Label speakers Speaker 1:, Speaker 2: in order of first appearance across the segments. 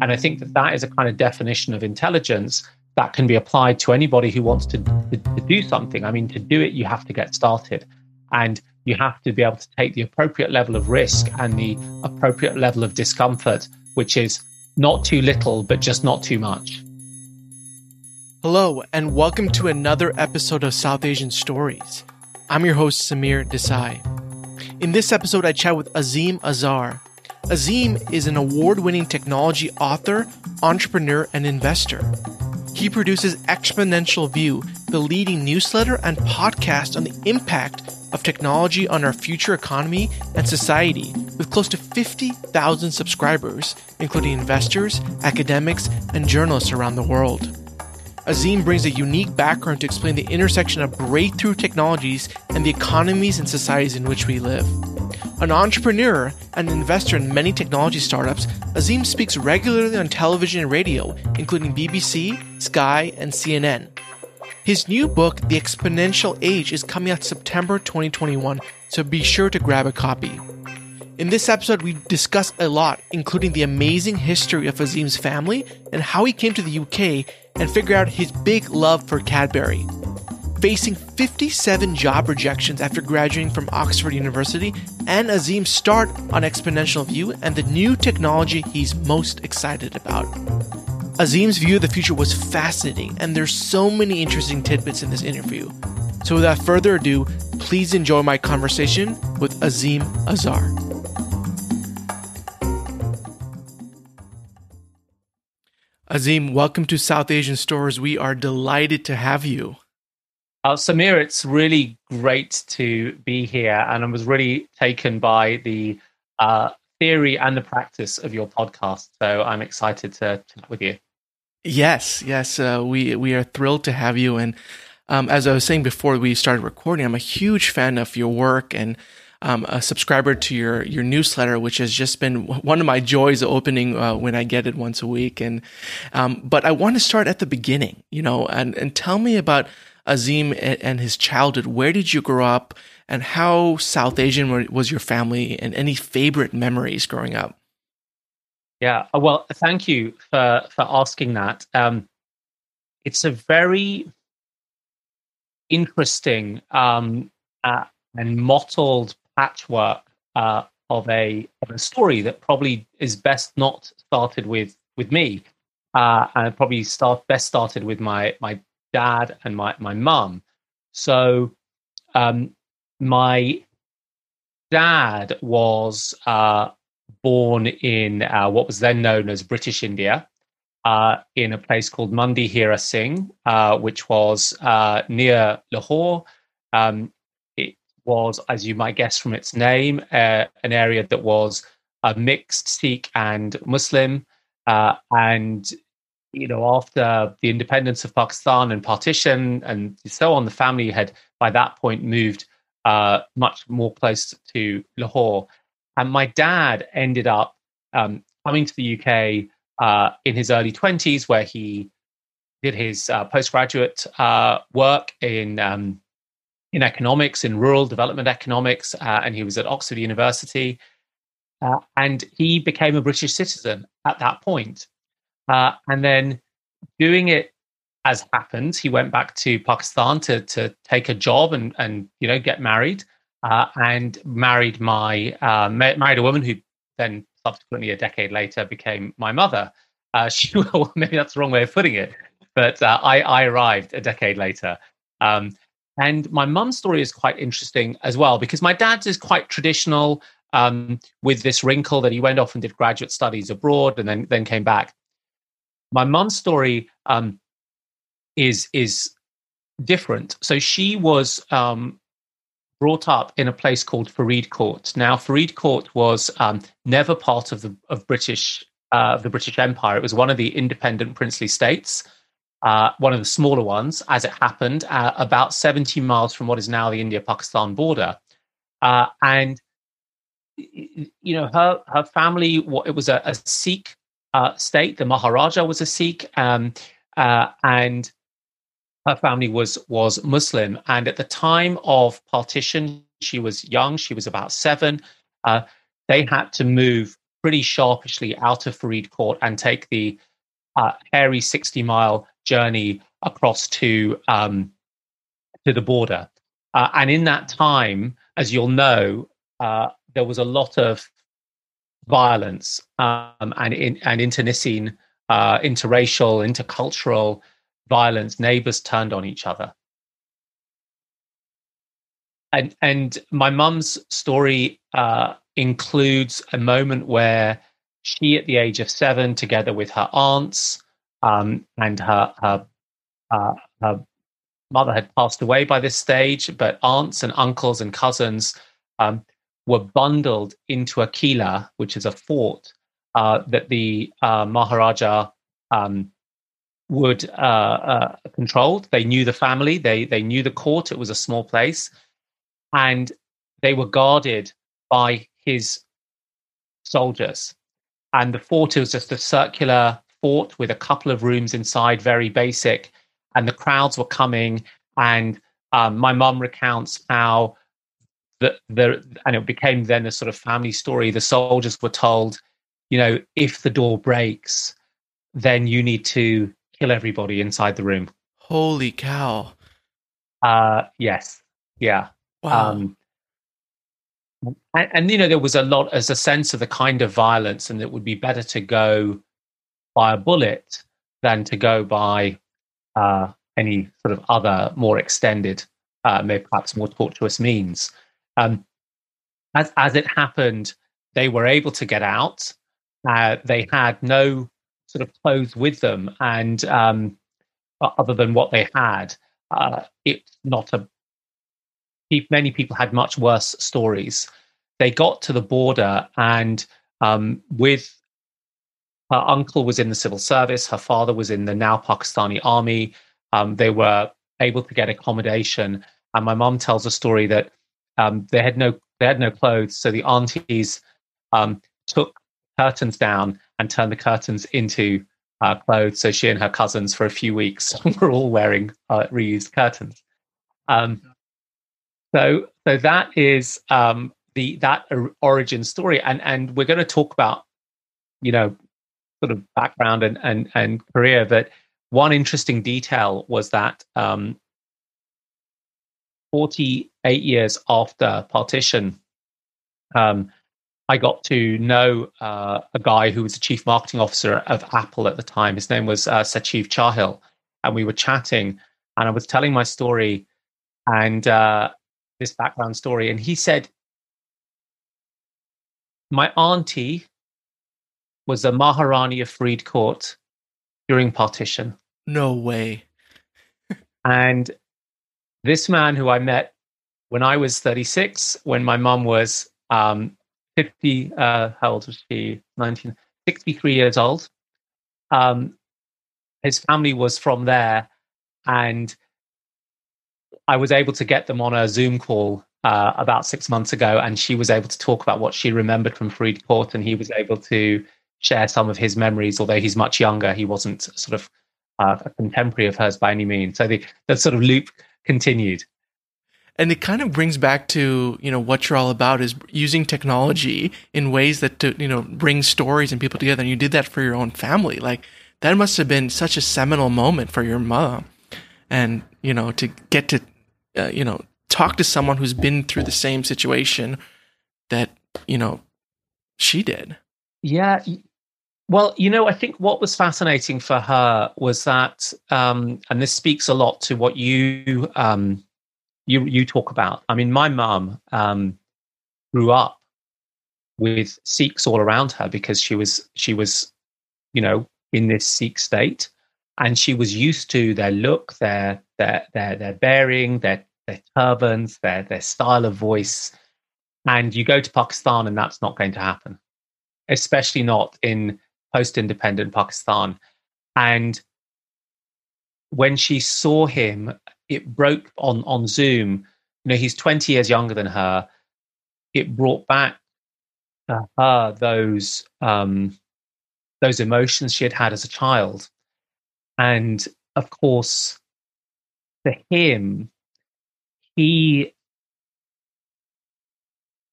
Speaker 1: And I think that that is a kind of definition of intelligence that can be applied to anybody who wants to, to, to do something. I mean, to do it, you have to get started. And you have to be able to take the appropriate level of risk and the appropriate level of discomfort, which is not too little, but just not too much.
Speaker 2: Hello, and welcome to another episode of South Asian Stories. I'm your host, Samir Desai. In this episode, I chat with Azeem Azhar. Azeem is an award winning technology author, entrepreneur, and investor. He produces Exponential View, the leading newsletter and podcast on the impact of technology on our future economy and society, with close to 50,000 subscribers, including investors, academics, and journalists around the world. Azeem brings a unique background to explain the intersection of breakthrough technologies and the economies and societies in which we live. An entrepreneur and an investor in many technology startups, Azeem speaks regularly on television and radio, including BBC, Sky, and CNN. His new book, The Exponential Age, is coming out September 2021, so be sure to grab a copy. In this episode, we discuss a lot, including the amazing history of Azeem's family and how he came to the UK and figure out his big love for Cadbury facing 57 job rejections after graduating from Oxford University, and Azeem's start on Exponential View and the new technology he's most excited about. Azeem's view of the future was fascinating, and there's so many interesting tidbits in this interview. So, without further ado, please enjoy my conversation with Azeem Azhar. Azeem, welcome to South Asian Stories. We are delighted to have you.
Speaker 1: Uh, Samir, it's really great to be here, and I was really taken by the uh, theory and the practice of your podcast. So I'm excited to chat with you.
Speaker 2: Yes, yes, uh, we we are thrilled to have you. And um, as I was saying before we started recording, I'm a huge fan of your work and um, a subscriber to your your newsletter, which has just been one of my joys opening uh, when I get it once a week. And um, but I want to start at the beginning, you know, and and tell me about Azeem and his childhood. Where did you grow up, and how South Asian was your family, and any favorite memories growing up?
Speaker 1: Yeah, uh, well, thank you for for asking that. Um, it's a very interesting um, uh, and mottled patchwork uh, of a of a story that probably is best not started with with me, uh, and probably start best started with my my dad and my my mum. So um, my dad was uh, born in uh, what was then known as British India, uh, in a place called Mandi Hira Singh, uh, which was uh, near Lahore. Um, was, as you might guess from its name, uh, an area that was a mixed Sikh and Muslim, and you know, after the independence of Pakistan and partition and so on, the family had by that point moved uh, much more close to Lahore. And my dad ended up um, coming to the UK uh, in his early 20s, where he did his uh, postgraduate uh, work in um, in economics, in rural development economics, uh, and he was at Oxford University. Uh, and he became a British citizen at that point. Uh, and then doing it as happened, he went back to Pakistan to to take a job and and you know get married. Uh, and married my uh, married a woman who then subsequently a decade later became my mother. Uh, she well, maybe that's the wrong way of putting it, but I, I arrived a decade later. Um, and my mum's story is quite interesting as well because my dad's is quite traditional um, with this wrinkle that he went off and did graduate studies abroad and then then came back my mum's story um, is is different. So she was um, brought up in a place called Faridkot. Now, Faridkot was um, never part of the of British uh, the British Empire. It was one of the independent princely states, uh, one of the smaller ones, as it happened, uh, about 70 miles from what is now the India-Pakistan border. Uh, and you know, her her family, it was a, a Sikh uh, state. The Maharaja was a Sikh, um, uh, and her family was was Muslim. And at the time of partition, she was young. She was about seven. Uh, they had to move pretty sharpishly out of Faridkot and take the uh, hairy 60 mile journey across to um, to the border. Uh, and in that time, as you'll know, uh, there was a lot of violence um, and in, and internecine, uh, interracial, intercultural violence. Neighbors turned on each other. And and my mum's story uh, includes a moment where she, at the age of seven, together with her aunts um, and her her, uh, her mother had passed away by this stage, but aunts and uncles and cousins um, were bundled into a kila, which is a fort uh, that the uh, Maharaja um, would uh, uh, controlled. They knew the family, they they knew the court. It was a small place, and they were guarded by his soldiers. And the fort was just a circular fort with a couple of rooms inside, very basic. And the crowds were coming. And um, my mum recounts how the, the, and it became then a sort of family story. The soldiers were told, you know, if the door breaks, then you need to kill everybody inside the room.
Speaker 2: Holy cow.
Speaker 1: Uh, yes. Yeah.
Speaker 2: Wow. Um,
Speaker 1: and, and, you know there was a lot as a sense of the kind of violence and it would be better to go by a bullet than to go by uh, any sort of other more extended uh, maybe perhaps more tortuous means um, as as it happened they were able to get out uh, they had no sort of clothes with them and um, other than what they had uh, it's not a many people had much worse stories. They got to the border, and um, with her uncle was in the civil service, her father was in the now Pakistani army. Um, they were able to get accommodation, and my mom tells a story that um, they had no they had no clothes, so the aunties um, took curtains down and turned the curtains into uh, clothes. So she and her cousins, for a few weeks, were all wearing uh, reused curtains. Um, so, so that is um, the that origin story, and and we're going to talk about, you know, sort of background and and and career. But one interesting detail was that um, 48 years after partition, um, I got to know uh, a guy who was the chief marketing officer of Apple at the time. His name was uh, Satjiv Chahil, and we were chatting, and I was telling my story, and uh, this background story, and he said, "My auntie was a Maharani of Faridkot during partition."
Speaker 2: No way.
Speaker 1: and this man, who I met when I was 36, when my mum was um, 50, uh, how old was she? 19, 63 years old. Um, his family was from there, and I was able to get them on a Zoom call uh, about six months ago, and she was able to talk about what she remembered from Faridkot, and he was able to share some of his memories. Although he's much younger, he wasn't sort of uh, a contemporary of hers by any means. So the the sort of loop continued.
Speaker 2: And it kind of brings back to you know what you're all about is using technology in ways that to you know bring stories and people together. And you did that for your own family. Like that must have been such a seminal moment for your mom, and you know to get to uh, you know, talk to someone who's been through the same situation that, you know, she did.
Speaker 1: Yeah. Well, you know, I think what was fascinating for her was that, um, and this speaks a lot to what you um, you you talk about. I mean, my mum um, grew up with Sikhs all around her because she was she was, you know, in this Sikh state, and she was used to their look, their their their their bearing, their their turbans, their their style of voice. And you go to Pakistan, and that's not going to happen, especially not in post-independent Pakistan. And when she saw him, it broke on on Zoom. You know, he's 20 years younger than her. It brought back to her those um, those emotions she had had as a child, and of course, for him, he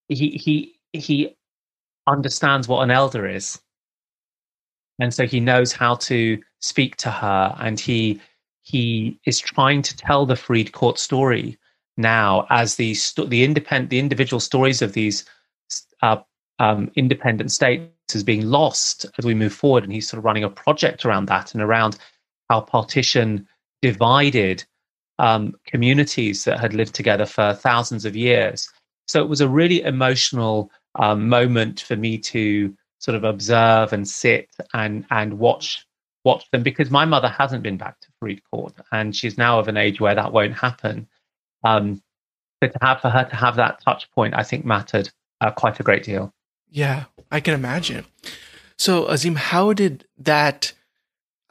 Speaker 1: he he he understands what an elder is. And so he knows how to speak to her and he he is trying to tell the Faridkot story now as the the independent the individual stories of these uh, um, independent states is being lost as we move forward and he's sort of running a project around that and around how partition divided um, communities that had lived together for thousands of years. So it was a really emotional um, moment for me to sort of observe and sit and and watch watch them because my mother hasn't been back to Freed Court and she's now of an age where that won't happen. Um, but to have for her to have that touch point, I think mattered uh, quite a great deal.
Speaker 2: Yeah, I can imagine. So Azeem, how did that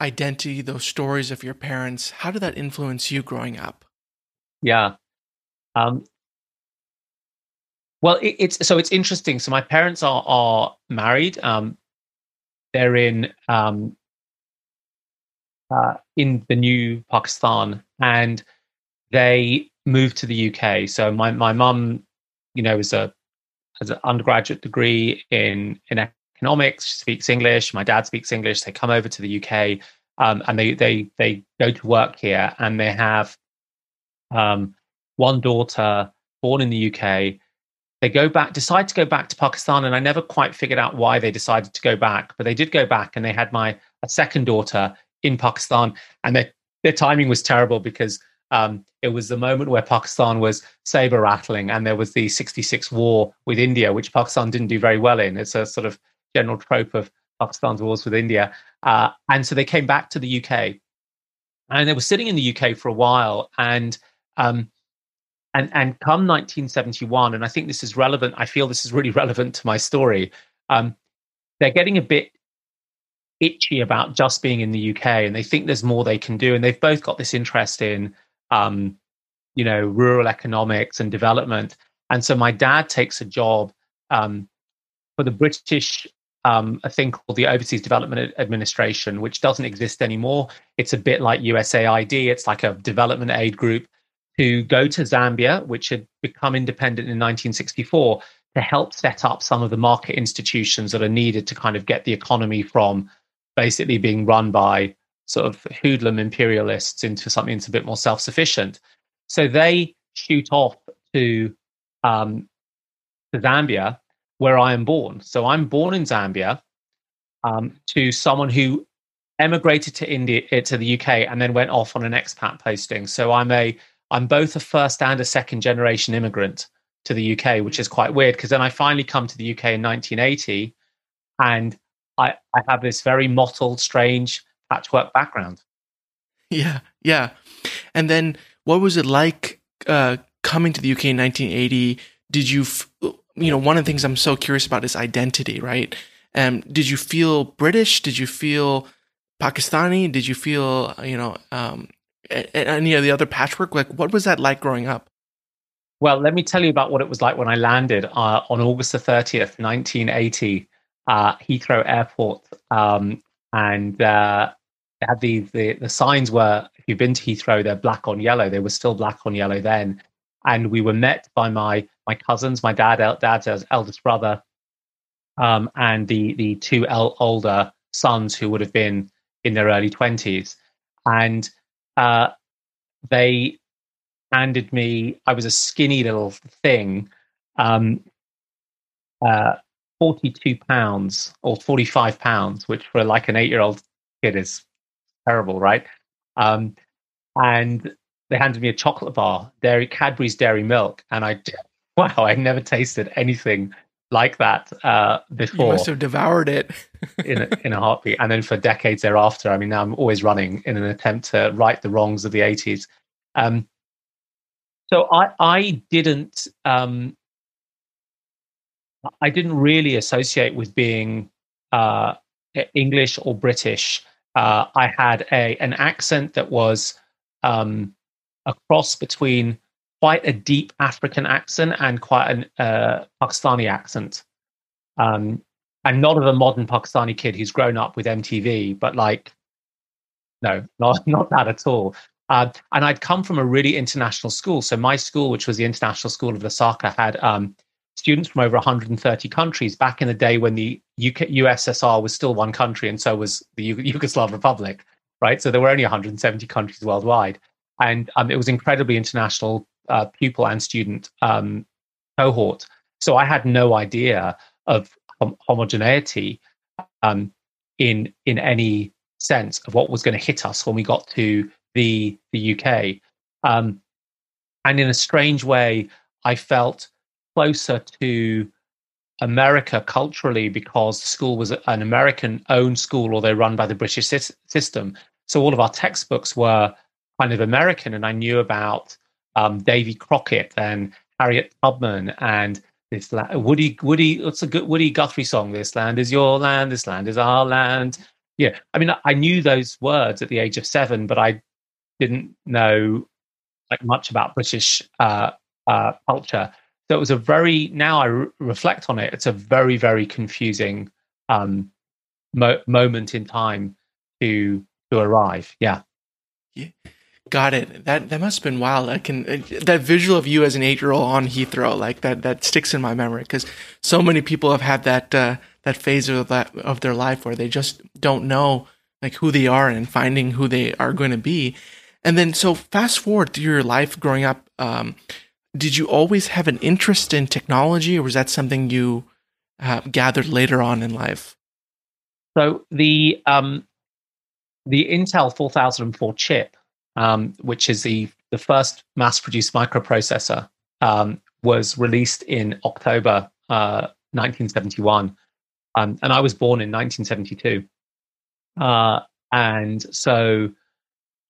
Speaker 2: identity, those stories of your parents, how did that influence you growing up?
Speaker 1: Yeah. Um, well, it, it's so it's interesting. So my parents are are married. Um, they're in um, uh, in the new Pakistan, and they moved to the UK. So my my mum, you know, is a has an undergraduate degree in in economics. She speaks English. My dad speaks English. They come over to the UK, um, and they they they go to work here, and they have um, one daughter born in the UK they go back, decide to go back to Pakistan, and I never quite figured out why they decided to go back, but they did go back, and they had my second daughter in Pakistan, and their their timing was terrible because um, it was the moment where Pakistan was saber rattling, and there was the '66 war with India, which Pakistan didn't do very well in. It's a sort of general trope of Pakistan's wars with India, uh, and so they came back to the UK, and they were sitting in the UK for a while, and um, and and come 1971 and i think this is relevant i feel this is really relevant to my story um, they're getting a bit itchy about just being in the uk and they think there's more they can do and they've both got this interest in um, you know rural economics and development and so my dad takes a job um, for the british um, a thing called the Overseas Development Administration, which doesn't exist anymore. It's a bit like USAID. It's like a development aid group to go to Zambia, which had become independent in 1964, to help set up some of the market institutions that are needed to kind of get the economy from basically being run by sort of hoodlum imperialists into something that's a bit more self sufficient. So they shoot off to, um, to Zambia, where I am born. So I'm born in Zambia um, to someone who emigrated to India to the UK and then went off on an expat posting. So I'm a I'm both a first and a second generation immigrant to the UK, which is quite weird because then I finally come to the UK in 1980 and I, I have this very mottled, strange patchwork background.
Speaker 2: Yeah, yeah. And then what was it like uh, coming to the UK in 1980? Did you, f- you know, one of the things I'm so curious about is identity, right? Um, did you feel British? Did you feel Pakistani? Did you feel, you know, um, any of the other patchwork? Like, what was that like growing up?
Speaker 1: Well, let me tell you about what it was like when I landed uh, on August the 30th, 1980, uh, Heathrow Airport. Um, and uh, had the, the, the signs were, if you've been to Heathrow, they're black on yellow. They were still black on yellow then. And we were met by my my cousins, my dad, dad's eldest brother, um, and the the two el- older sons who would have been in their early 20s. And uh, they handed me, I was a skinny little thing, um, uh, 42 pounds or 45 pounds, which for like an eight year old kid is terrible, right? Um, and they handed me a chocolate bar, dairy Cadbury's Dairy Milk, and I wow, I never tasted anything like that uh, before.
Speaker 2: You must have devoured it
Speaker 1: in a, in a heartbeat. And then for decades thereafter, I mean, now I'm always running in an attempt to right the wrongs of the 80s. Um, so I I didn't um, I didn't really associate with being uh, English or British. Uh, I had a an accent that was um, a cross between quite a deep African accent and quite an uh, Pakistani accent. Um, and not of a modern Pakistani kid who's grown up with MTV, but like, no, not not that at all. Uh, and I'd come from a really international school. So my school, which was the International School of Lusaka, had um, students from over 130 countries back in the day when the UK, USSR was still one country and so was the Yugoslav Republic, right? So there were only 170 countries worldwide. And um, it was incredibly international uh, pupil and student um, cohort. So I had no idea of hom- homogeneity um, in in any sense of what was going to hit us when we got to the the UK. Um, and in a strange way, I felt closer to America culturally because the school was an American owned school, although run by the British system. So all of our textbooks were kind of American, and I knew about um, Davy Crockett and Harriet Tubman and this Woody Woody. What's a good Woody Guthrie song? This land is your land. This land is our land. Yeah, I mean, I knew those words at the age of seven, but I didn't know like much about British uh, uh, culture. So it was a very. Now I re- reflect on it. It's a very very confusing um, mo- moment in time to to arrive. Yeah.
Speaker 2: Yeah. Got it. That that must have been wild. I can that visual of you as an eight year old on Heathrow, like that, that sticks in my memory because so many people have had that uh, that phase of that of their life where they just don't know like who they are and finding who they are going to be. And then, so fast forward through your life growing up, um, did you always have an interest in technology, or was that something you uh, gathered later on in life?
Speaker 1: So the um, the Intel 4004 chip um, which is the, the first mass produced microprocessor, um, was released in October uh, 1971. Um, and I was born in 1972. Uh, and so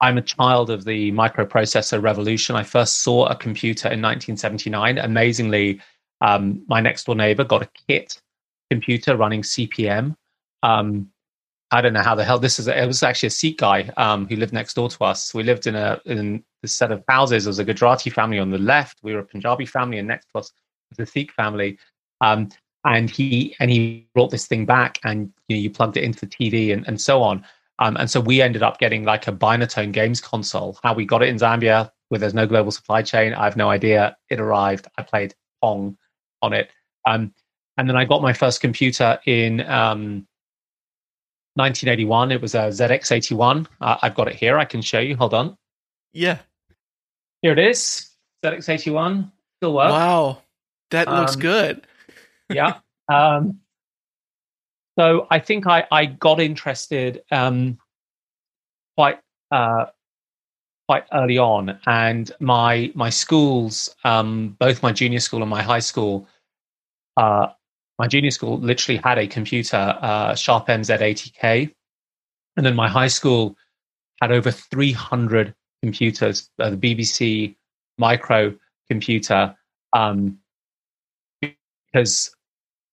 Speaker 1: I'm a child of the microprocessor revolution. I first saw a computer in 1979. Amazingly, um, my next door neighbor got a kit computer running CP/M. Um, I don't know how the hell this is. It was actually a Sikh guy um, who lived next door to us. We lived in a in set of houses. There was a Gujarati family on the left. We were a Punjabi family, and next to us was a Sikh family. Um, and he and he brought this thing back, and you know, you plugged it into the TV and, and so on. Um, and so we ended up getting like a Binatone games console. How we got it in Zambia, where there's no global supply chain, I have no idea. It arrived. I played Pong on it. Um, and then I got my first computer in um, 1981. It was a ZX81. Uh, I've got it here. I can show you. Hold on.
Speaker 2: Yeah.
Speaker 1: Here it is. ZX81 still works.
Speaker 2: Wow, that looks um, good.
Speaker 1: yeah. Um, so I think I, I got interested um, quite uh, quite early on, and my my schools, um, both my junior school and my high school, uh, my junior school literally had a computer, uh, Sharp MZ80K. And then my high school had over 300 computers, uh, the BBC micro computer, um, because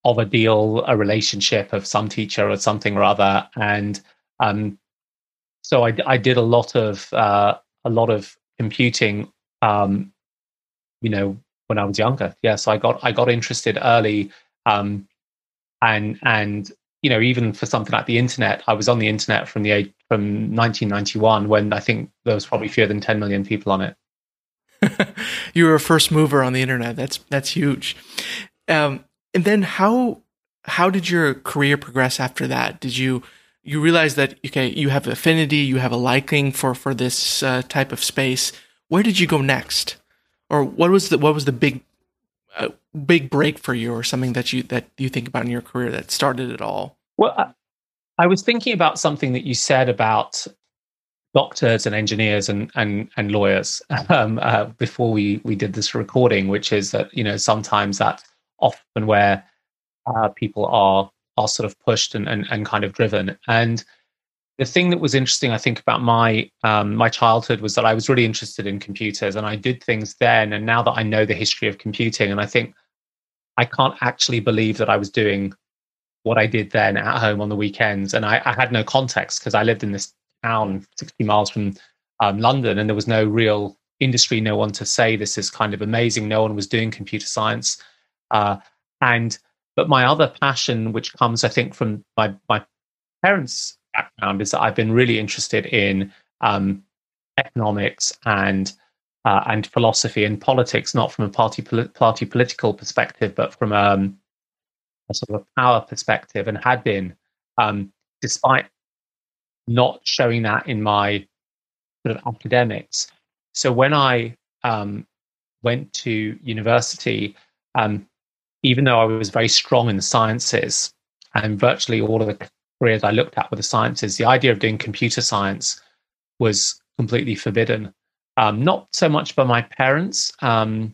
Speaker 1: of a deal, a relationship of some teacher or something or other. And um, so I, I, did a lot of uh, a lot of computing, um, you know, when I was younger. Yeah, so I got I got interested early um, and and you know even for something like the internet, I was on the internet from the age from 1991 when I think there was probably fewer than 10 million people on it.
Speaker 2: you were a first mover on the internet. That's that's huge. Um, and then how how did your career progress after that? Did you you realize that okay, you have affinity, you have a liking for for this uh, type of space. Where did you go next, or what was the what was the big a big break for you or something that you that you think about in your career that started it all?
Speaker 1: Well, I, I was thinking about something that you said about doctors and engineers and and and lawyers um, uh, before we we did this recording, which is that you know sometimes that's often where uh, people are are sort of pushed and, and and kind of driven and the thing that was interesting, I think, about my um, my childhood was that I was really interested in computers, and I did things then. And now that I know the history of computing, and I think I can't actually believe that I was doing what I did then at home on the weekends, and I, I had no context because I lived in this town 60 miles from um, London, and there was no real industry, no one to say this is kind of amazing. No one was doing computer science, uh, and but my other passion, which comes, I think, from my my parents background is that I've been really interested in um, economics and uh, and philosophy and politics, not from a party party political perspective, but from um, a sort of a power perspective, and had been, um, despite not showing that in my sort of academics. So when I um, went to university, um, even though I was very strong in the sciences, and virtually all of the careers I looked at were the sciences, the idea of doing computer science was completely forbidden. Um, not so much by my parents, um,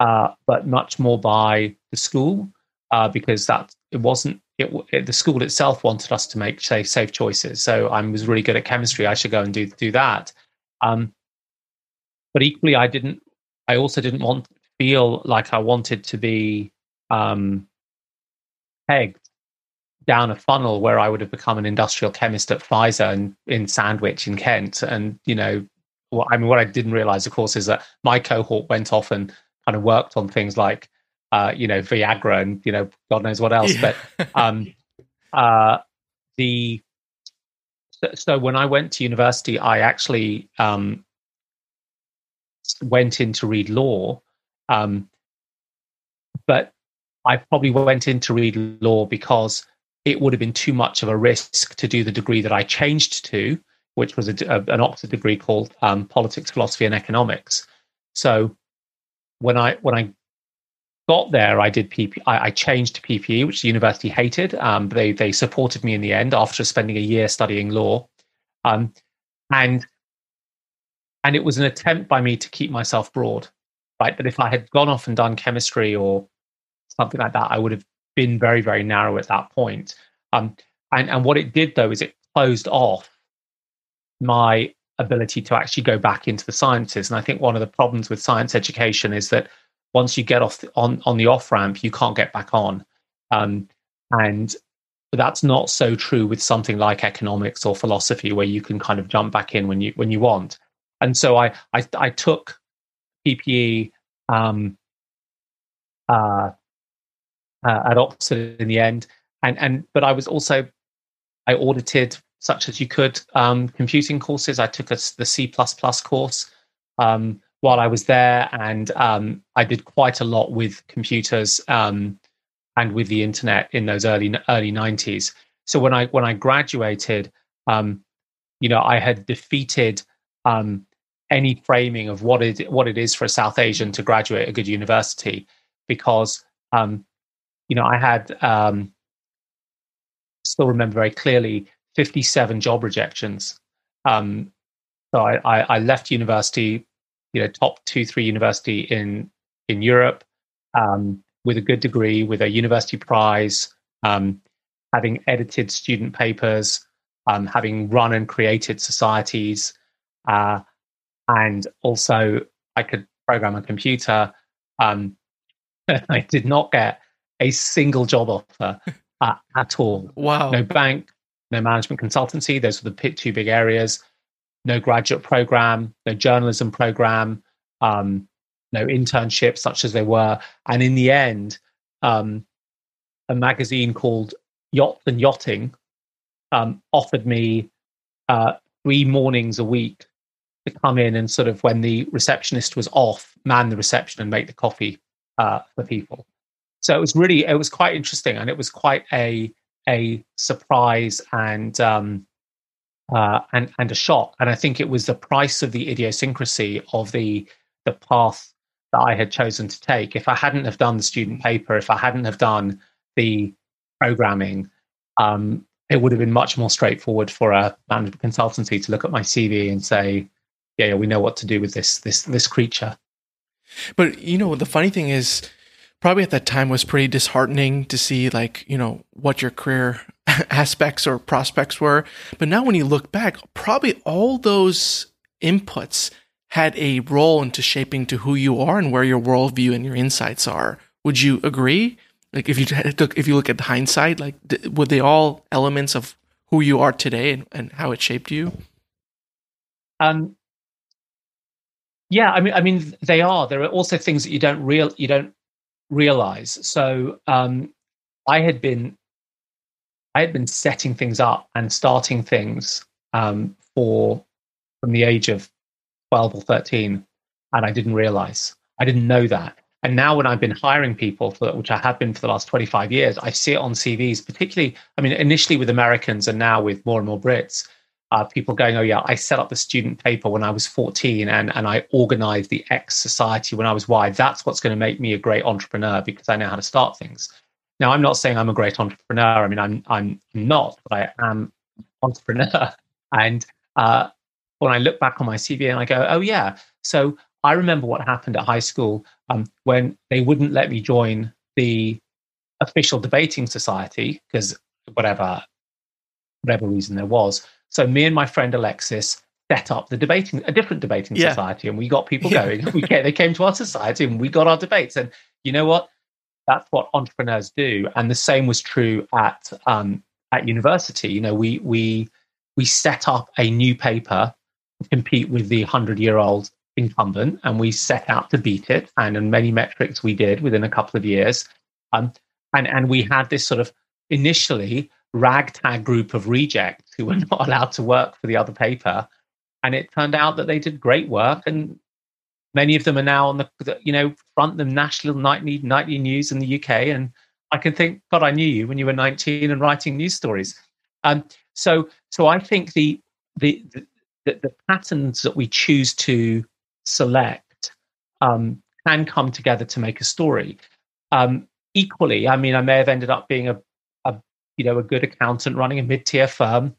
Speaker 1: uh, but much more by the school, uh, because that it wasn't. It, it, the school itself wanted us to make say safe choices. So I was really good at chemistry. I should go and do do that. Um, but equally, I didn't. I also didn't want feel like I wanted to be um, pegged down a funnel where I would have become an industrial chemist at Pfizer and in Sandwich in Kent. And, you know, well, I mean, what I didn't realize, of course, is that my cohort went off and kind of worked on things like, uh, you know, Viagra and, you know, God knows what else. Yeah. But um, uh, the, so when I went to university, I actually um, went in to read law. Um, but I probably went in to read law because it would have been too much of a risk to do the degree that I changed to, which was a, a, an Oxford degree called um, Politics, Philosophy, and Economics. So when I when I got there, I did PP. I, I changed to PPE, which the university hated. Um, they they supported me in the end after spending a year studying law, um, and and it was an attempt by me to keep myself broad, right? But if I had gone off and done chemistry or something like that, I would have been very, very narrow at that point. Um, and, and what it did, though, is it closed off my ability to actually go back into the sciences. And I think one of the problems with science education is that once you get off the, on on the off ramp, you can't get back on. Um, and that's not so true with something like economics or philosophy, where you can kind of jump back in when you when you want. And so I I, I took PPE um, uh, uh, at Oxford in the end. And and but I was also I audited such as you could um, computing courses. I took a, the C course um, while I was there, and um, I did quite a lot with computers um, and with the internet in those early early nineties. So when I when I graduated, um, you know, I had defeated um, any framing of what it what it is for a South Asian to graduate a good university because um, you know, I had um, still remember very clearly 57 job rejections. Um, so I, I, I, left university, you know, top two, three university in in Europe um, with a good degree, with a university prize, um, having edited student papers, um, having run and created societies, uh, and also I could program a computer. Um, I did not get a single job offer at, at all.
Speaker 2: Wow.
Speaker 1: No bank, no management consultancy. Those were the two big areas. No graduate program, no journalism program, um, no internships such as they were. And in the end, um, a magazine called Yacht and Yachting um, offered me uh, three mornings a week to come in and sort of when the receptionist was off, man the reception and make the coffee uh, for people so it was really it was quite interesting and it was quite a a surprise and um uh and and a shock. And i think it was the price of the idiosyncrasy of the the path that i had chosen to take. If i hadn't have done the student paper if i hadn't have done the programming um it would have been much more straightforward for a management consultancy to look at my cv and say yeah, yeah we know what to do with this this this creature.
Speaker 2: But you know the funny thing is probably at that time was pretty disheartening to see like, you know, what your career aspects or prospects were. But now when you look back, probably all those inputs had a role into shaping to who you are and where your worldview and your insights are. Would you agree? Like if you took, if you look at the hindsight, like were they all elements of who you are today and, and how it shaped you?
Speaker 1: Um, yeah, I mean, I mean, they are. There are also things that you don't real you don't realize. So um, I had been I had been setting things up and starting things um, for from the age of twelve or thirteen. and I didn't realize. I didn't know that. And now, when I've been hiring people, for, which I have been for the last 25 years, I see it on CVs, particularly, I mean, initially with Americans and now with more and more Brits, uh, people going, oh, yeah, I set up the student paper when I was 14 and, and I organized the X society when I was Y. That's what's going to make me a great entrepreneur because I know how to start things. Now, I'm not saying I'm a great entrepreneur. I mean, I'm, I'm not, but I am an entrepreneur. And uh, when I look back on my CV and I go, oh, yeah, so I remember what happened at high school um, when they wouldn't let me join the official debating society because whatever whatever reason there was. So me and my friend Alexis set up the debating a different debating yeah. society, and we got people going. we came, they came to our society, and we got our debates. And you know what? That's what entrepreneurs do. And the same was true at um, at university. You know, we we we set up a new paper to compete with the hundred year old incumbent and we set out to beat it. And in many metrics we did within a couple of years. Um, and, and we had this sort of initially ragtag group of rejects who were not allowed to work for the other paper. And it turned out that they did great work. And many of them are now on the, you know, front the national nightly, nightly news in the UK. And I can think, God, I knew you when you were 19 and writing news stories. Um, so, so I think the, the, the, the patterns that we choose to select um, can come together to make a story. Um, equally, I mean, I may have ended up being a, a you know a good accountant running a mid tier firm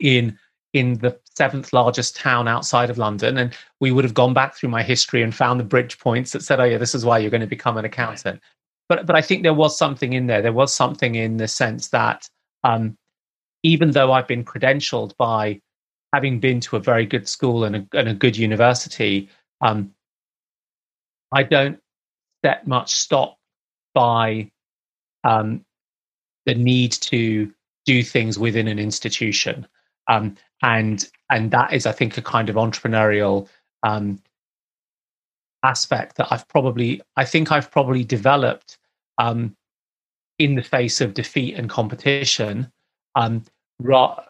Speaker 1: in in the seventh largest town outside of London, and we would have gone back through my history and found the bridge points that said, "Oh yeah, this is why you're going to become an accountant." But but I think there was something in there. There was something in the sense that um, even though I've been credentialed by having been to a very good school and a, and a good university, um, I don't set much stock by um, the need to do things within an institution, um, and and that is, I think, a kind of entrepreneurial um, aspect that I've probably, I think, I've probably developed um, in the face of defeat and competition. Um,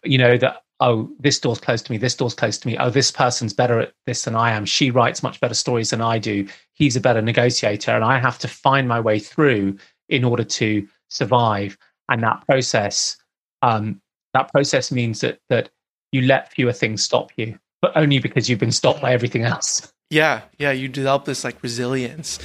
Speaker 1: you know that oh, this door's closed to me, this door's closed to me. Oh, this person's better at this than I am. She writes much better stories than I do. He's a better negotiator. And I have to find my way through in order to survive. And that process, um, that process means that that you let fewer things stop you, but only because you've been stopped by everything else.
Speaker 2: Yeah, yeah, you develop this like resilience.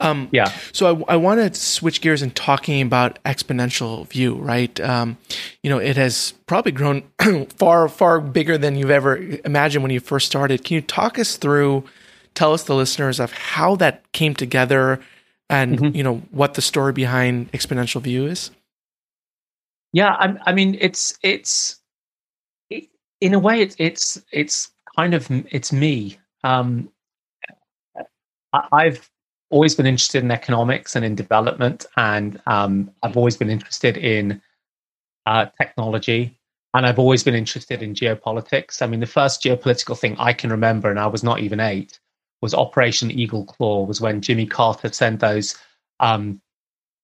Speaker 1: Um, yeah.
Speaker 2: So I, I want to switch gears and talking about exponential view, right? Um, you know, it has probably grown far, far bigger than you've ever imagined when you first started. Can you talk us through, tell us the listeners of how that came together, and mm-hmm. you know what the story behind exponential view is?
Speaker 1: Yeah, I, I mean, it's it's it, in a way, it's it's it's kind of it's me. Um, I've always been interested in economics and in development, and um, I've always been interested in uh, technology, and I've always been interested in geopolitics. I mean, the first geopolitical thing I can remember, and I was not even eight, was Operation Eagle Claw. Was when Jimmy Carter sent those um,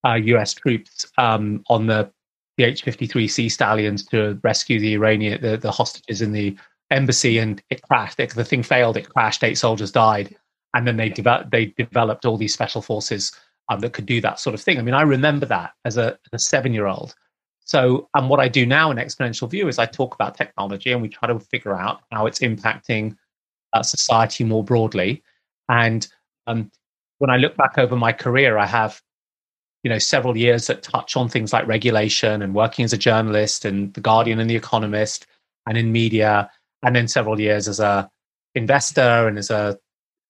Speaker 1: uh, U.S. troops um, on the the H-53C Stallions to rescue the Iranian the, the hostages in the embassy, and it crashed. It, the thing failed. It crashed. Eight soldiers died and then they developed they developed all these special forces um, that could do that sort of thing. I mean, I remember that as a, a seven year old. So, and what I do now in Exponential View is I talk about technology and we try to figure out how it's impacting uh, society more broadly. And um, when I look back over my career, I have, you know, several years that touch on things like regulation and working as a journalist and the Guardian and the Economist and in media, and then several years as a investor and as a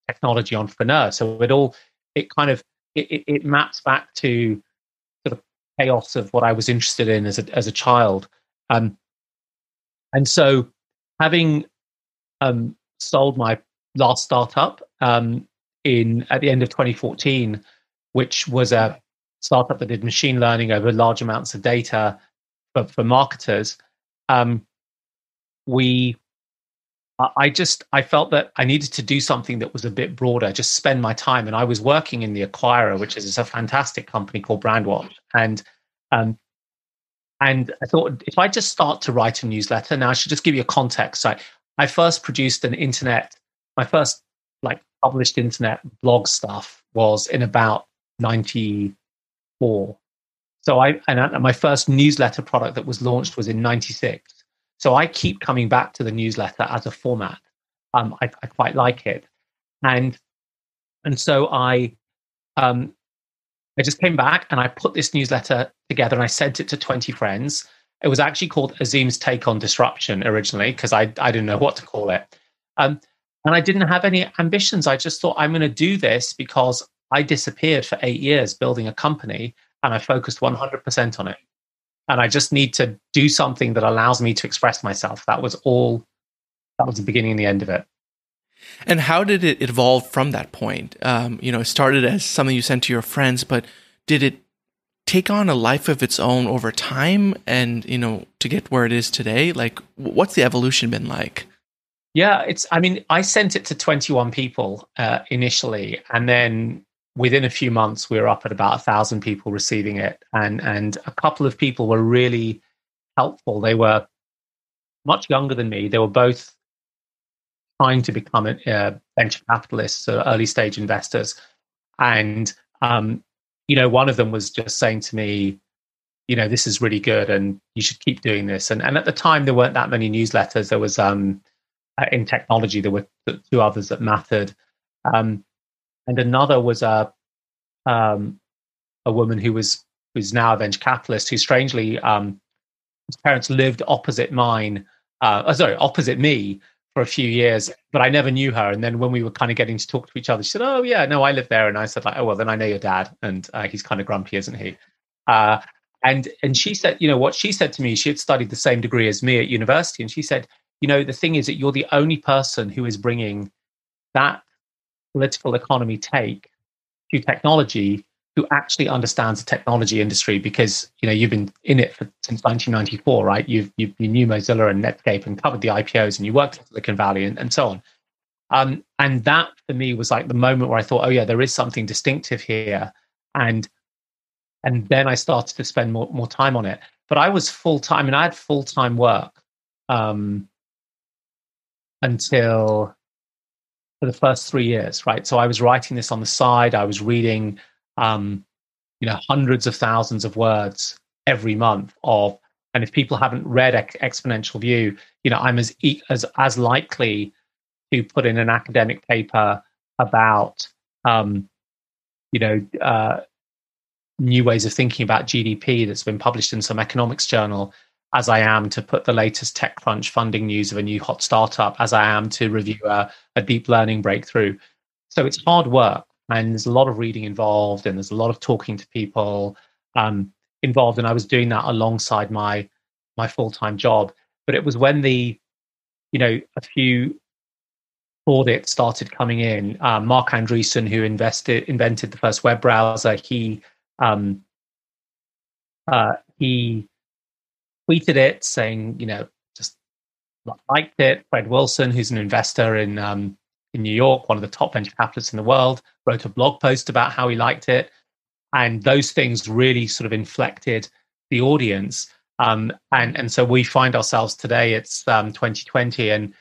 Speaker 1: technology entrepreneur. So it all it kind of it, it maps back to sort of chaos of what I was interested in as a as a child. Um, and so having um, sold my last startup um, in at the end of 2014, which was a startup that did machine learning over large amounts of data for, for marketers, um, we I just I felt that I needed to do something that was a bit broader, just spend my time. And I was working in the Acquirer, which is a fantastic company called Brandwatch, and um, and I thought if I just start to write a newsletter now, I should just give you a context. I I first produced an internet, my first like published internet blog stuff was in about 94. So I and my first newsletter product that was launched was in 96. So I keep coming back to the newsletter as a format. Um, I, I quite like it, and and so I um, I just came back and I put this newsletter together and I sent it to 20 friends. It was actually called Azim's Take on Disruption originally because I, I didn't know what to call it. Um, and I didn't have any ambitions. I just thought I'm going to do this because I disappeared for eight years building a company and I focused 100% on it. And I just need to do something that allows me to express myself. That was all, that was the beginning and the end of it.
Speaker 2: And how did it evolve from that point? Um, you know, it started as something you sent to your friends, but did it take on a life of its own over time and, you know, to get where it is today? Like, what's the evolution been like?
Speaker 1: Yeah, it's, I mean, I sent it to 21 people uh, initially, and then within a few months, we were up at about a thousand people receiving it. And, and a couple of people were really helpful. They were much younger than me. They were both trying to become a, uh, venture capitalists or early stage investors. And, um, you know, one of them was just saying to me, you know, this is really good and you should keep doing this. And, and at the time, there weren't that many newsletters. There was, um, uh, in technology, there were two others that mattered. Um, and another was a, um, a woman who was, who's now a venture capitalist who strangely, um, his parents lived opposite mine, uh, oh, sorry, opposite me for a few years, but I never knew her. And then when we were kind of getting to talk to each other, she said, "Oh yeah, no, I live there." And I said, "Like, oh well, then I know your dad, and uh, he's kind of grumpy, isn't he?" Uh, and and she said, you know, what she said to me, she had studied the same degree as me at university, and she said, you know, the thing is that you're the only person who is bringing that political economy take to technology who actually understands the technology industry because you know you've been in it for, since 1994, right? You've, you've you knew Mozilla and Netscape and covered the IPOs and you worked at Silicon Valley and, and so on. Um, and that for me was like the moment where I thought, oh yeah, there is something distinctive here, and and then I started to spend more more time on it. But I was full time, and I had full time work um, until for the first three years, right? So I was writing this on the side. I was reading um, you know, hundreds of thousands of words every month of, and if people haven't read Exponential View, you know, I'm as as as likely to put in an academic paper about, um, you know, uh, new ways of thinking about GDP that's been published in some economics journal as I am to put the latest TechCrunch funding news of a new hot startup, as I am to review a, a deep learning breakthrough. So it's hard work, and there's a lot of reading involved and there's a lot of talking to people um, involved and i was doing that alongside my my full-time job but it was when the you know a few audits started coming in um, marc andreessen who invested invented the first web browser he um, uh, he tweeted it saying you know just liked it fred wilson who's an investor in um, in New York, one of the top venture capitalists in the world, wrote a blog post about how he liked it. And those things really sort of inflected the audience. Um, and, and so we find ourselves today, it's um, 2020 and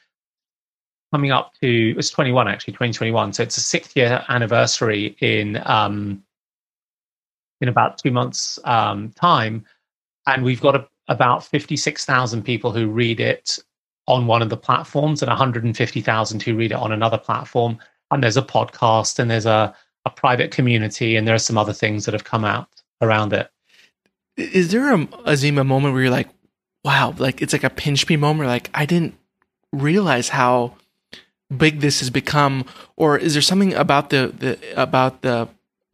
Speaker 1: coming up to, it's 21 actually, 2021. So it's a sixth year anniversary in, um, in about two months' um, time. And we've got a, about 56,000 people who read it on one of the platforms and 150,000 who read it on another platform. And there's a podcast and there's a, a private community and there are some other things that have come out around it.
Speaker 2: Is there a Azeem a moment where you're like, wow, like it's like a pinch me moment, like I didn't realize how big this has become, or is there something about the, the about the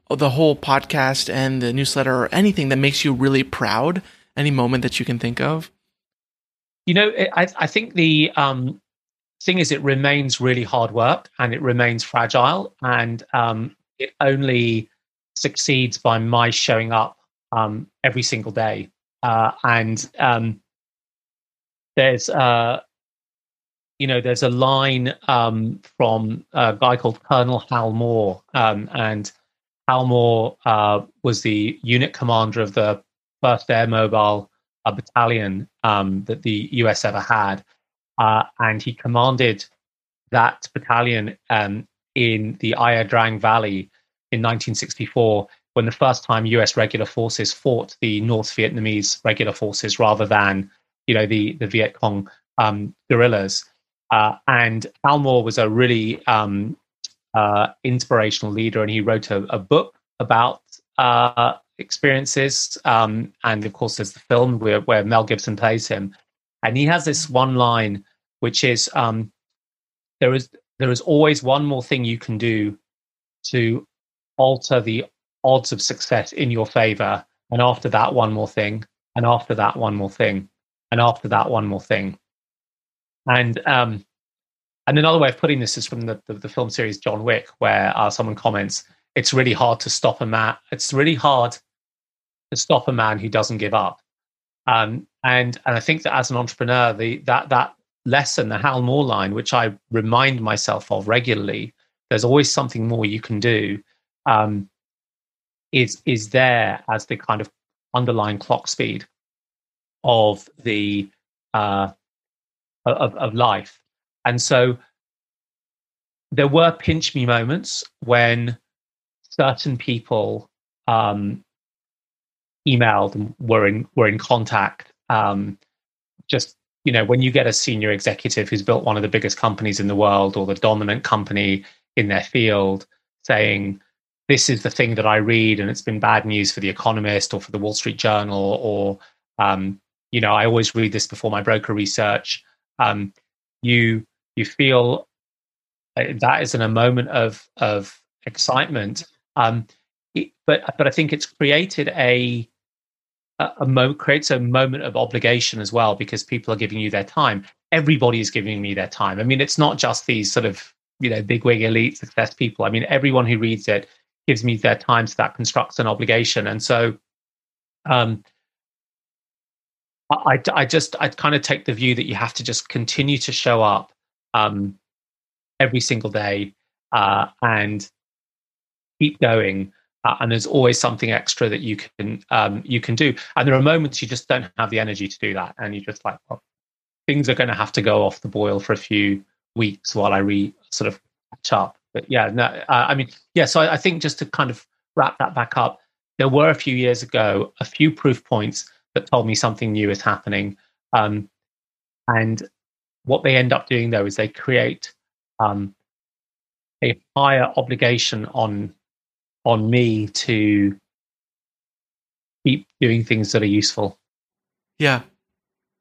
Speaker 2: the whole podcast and the newsletter or anything that makes you really proud? Any moment that you can think of?
Speaker 1: You know, I, I think the um, thing is, it remains really hard work and it remains fragile, and um, it only succeeds by my showing up um, every single day. Uh, and um, there's, uh, you know, there's a line um, from a guy called Colonel Hal Moore, um, and Hal Moore uh, was the unit commander of the First Air Mobile a battalion um, that the US ever had. Uh, and he commanded that battalion um, in the Ia Drang Valley in 1964 when the first time US regular forces fought the North Vietnamese regular forces rather than, you know, the, the Viet Cong um, guerrillas. Uh, and Hal Moore was a really um, uh, inspirational leader, and he wrote a, a book about uh, experiences. Um, and of course, there's the film where, where, Mel Gibson plays him, and he has this one line, which is um, there is there is always one more thing you can do to alter the odds of success in your favor, and after that, one more thing, and after that, one more thing, and after that, one more thing. And um, and another way of putting this is from the, the, the film series John Wick, where uh, someone comments, "It's really hard to stop a man. It's really hard stop a man who doesn't give up." Um, and and I think that as an entrepreneur, the that that lesson, the Hal Moore line, which I remind myself of regularly, there's always something more you can do. Um, is is there as the kind of underlying clock speed of the uh, of, of life. And so there were pinch me moments when certain people um, emailed and were in were in contact. Um, just you know, when you get a senior executive who's built one of the biggest companies in the world or the dominant company in their field, saying, "This is the thing that I read, and it's been bad news for the Economist or for the Wall Street Journal," or um, you know, I always read this before my broker research um, you you feel uh, that is in a moment of of excitement. Um, it, but but I think it's created a a, moment creates a moment of obligation as well because people are giving you their time. Everybody is giving me their time. I mean, it's not just these sort of you know bigwig elite success people. I mean, everyone who reads it gives me their time, so that constructs an obligation. And so, um, I, I just I kind of take the view that you have to just continue to show up um, every single day uh, and keep going. Uh, and there's always something extra that you can um, you can do. And there are moments you just don't have the energy to do that, and you're just like well, things are going to have to go off the boil for a few weeks while I re sort of catch up. But yeah, no, uh, I mean, yeah. So I, I think just to kind of wrap that back up, there were a few years ago a few proof points that told me something new is happening. Um, and what they end up doing though is they create um, a higher obligation on on me to keep doing things that are useful.
Speaker 2: Yeah,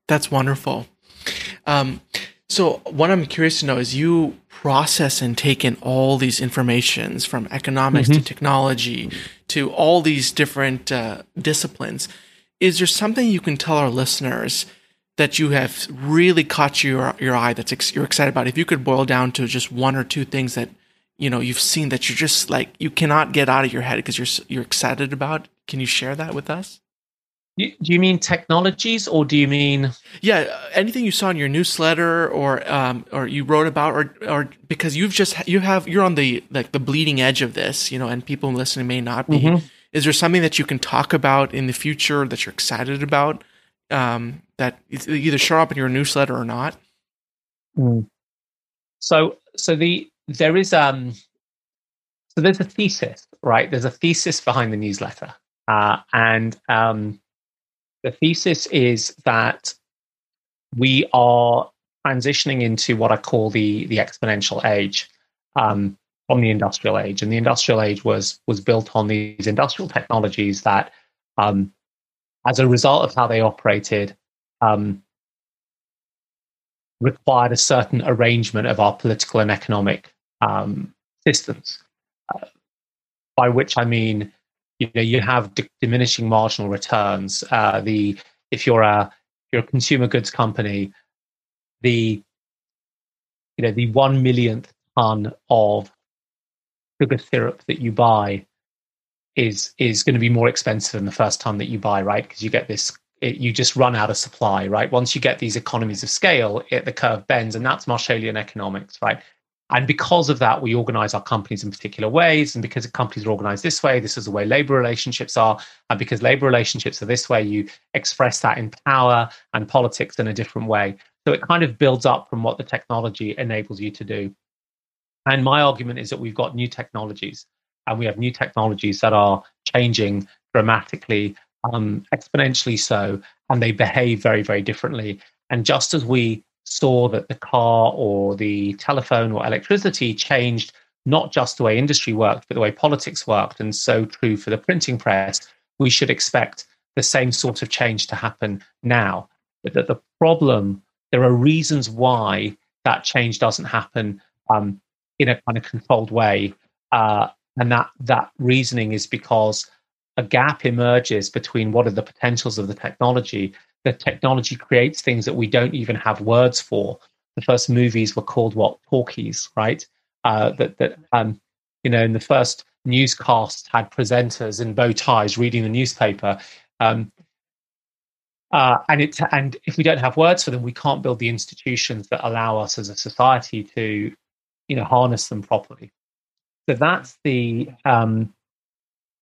Speaker 2: that's wonderful. Um, so what I'm curious to know is you process and take in all these informations from economics mm-hmm. to technology to all these different uh, disciplines is there something you can tell our listeners that you have really caught your your eye that's ex- you're excited about? If you could boil down to just one or two things that you know you've seen that you're just like you cannot get out of your head because you're you're excited about, can you share that with us?
Speaker 1: Do you mean technologies, or do you mean
Speaker 2: yeah anything you saw in your newsletter or um, or you wrote about, or or because you've just you have you're on the like the bleeding edge of this, you know, and people listening may not be. Mm-hmm. Is there something that you can talk about in the future that you're excited about um, that either show up in your newsletter or not?
Speaker 1: Mm. So, so the there is um, so there's a thesis, right? There's a thesis behind the newsletter, uh, and um, the thesis is that we are transitioning into what I call the the exponential age. Um, from the industrial age, and the industrial age was was built on these industrial technologies that, um, as a result of how they operated, um, required a certain arrangement of our political and economic um, systems. Uh, by which I mean, you know, you have d- diminishing marginal returns. Uh, the if you're a you're a consumer goods company, the you know the one millionth ton of sugar syrup that you buy is is going to be more expensive than the first time that you buy, right? Because you get this, it, you just run out of supply, right? Once you get these economies of scale, it, the curve bends, and that's Marshallian economics, right? And because of that, we organize our companies in particular ways. And because companies are organized this way, this is the way labor relationships are. And because labor relationships are this way, you express that in power and politics in a different way. So it kind of builds up from what the technology enables you to do. And my argument is that we've got new technologies, and we have new technologies that are changing dramatically, um, exponentially so, and they behave very, very differently. And just as we saw that the car or the telephone or electricity changed not just the way industry worked, but the way politics worked, and so true for the printing press, we should expect the same sort of change to happen now. But that the problem, there are reasons why that change doesn't happen um, in a kind of controlled way. Uh, and that, that reasoning is because a gap emerges between what are the potentials of the technology. The technology creates things that we don't even have words for. The first movies were called what? Talkies, right? Uh, that that um, you know, in the first newscasts had presenters in bow ties reading the newspaper. Um, uh, and it and if we don't have words for them, we can't build the institutions that allow us as a society to, you know, harness them properly. So that's the um,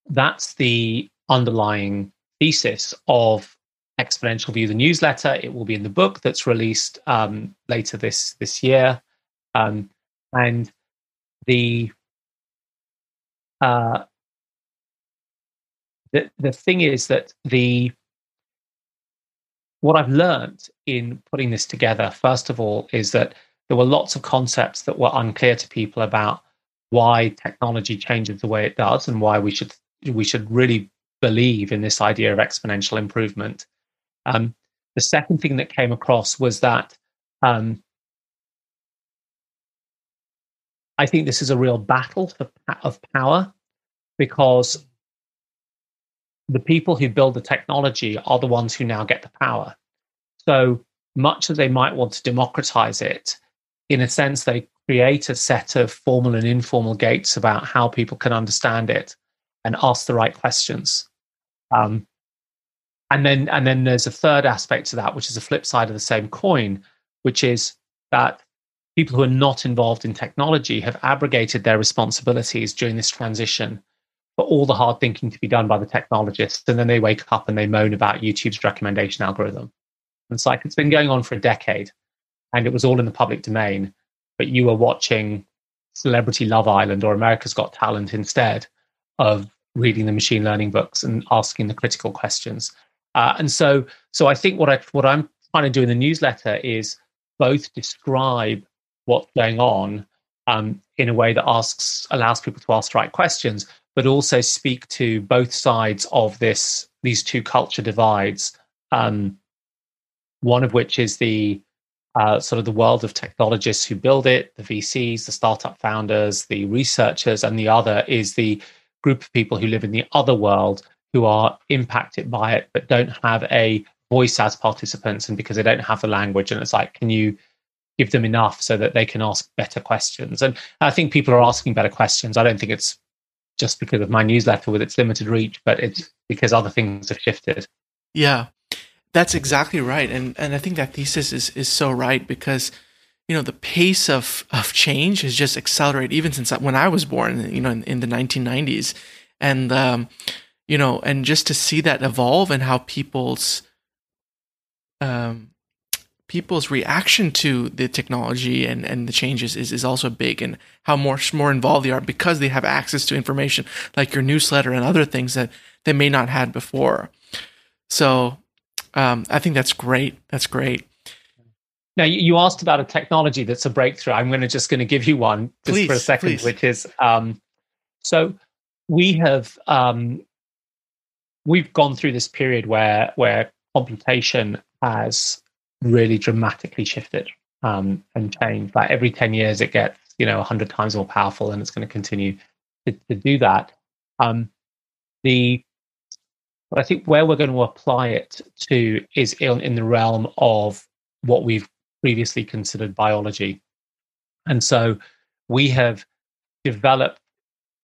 Speaker 1: that's the underlying thesis of Exponential View, the newsletter. It will be in the book that's released um, later this this year, um, and the uh, the the thing is that the what I've learned in putting this together, first of all, is that there were lots of concepts that were unclear to people about why technology changes the way it does and why we should we should really believe in this idea of exponential improvement. Um, the second thing that came across was that um, I think this is a real battle for, of power because the people who build the technology are the ones who now get the power. So much as they might want to democratize it, in a sense, they create a set of formal and informal gates about how people can understand it and ask the right questions. Um, and then, and then there's a third aspect to that, which is a flip side of the same coin, which is that people who are not involved in technology have abrogated their responsibilities during this transition for all the hard thinking to be done by the technologists. And then they wake up and they moan about YouTube's recommendation algorithm. And it's like it's been going on for a decade and it was all in the public domain, but you were watching Celebrity Love Island or America's Got Talent instead of reading the machine learning books and asking the critical questions. Uh, and so, so I think what I what I'm trying to do in the newsletter is both describe what's going on um, in a way that asks allows people to ask the right questions, but also speak to both sides of this these two culture divides. Um, one of which is the uh, sort of the world of technologists who build it, the VCs, the startup founders, the researchers, and the other is the group of people who live in the other world who are impacted by it but don't have a voice as participants and because they don't have the language and it's like can you give them enough so that they can ask better questions. And I think people are asking better questions. I don't think it's just because of my newsletter with its limited reach, but it's because other things have shifted.
Speaker 2: Yeah, that's exactly right. And and I think that thesis is is so right because you know the pace of of change has just accelerated even since when I was born. You know, in, in the 1990s, and um, you know, and just to see that evolve and how people's um people's reaction to the technology and, and the changes is, is also big and how much more involved they are because they have access to information like your newsletter and other things that they may not had before. So um, I think that's great. That's great.
Speaker 1: Now you asked about a technology that's a breakthrough. I'm going to just going to give you one just
Speaker 2: please,
Speaker 1: for a second,
Speaker 2: please.
Speaker 1: which is um, so we have um, we've gone through this period where where computation has really dramatically shifted um, and changed. Like every 10 years, it gets, you know, 100 times more powerful and it's going to continue to, to do that. Um, the I think where we're going to apply it to is in, in the realm of what we've previously considered biology. And so we have developed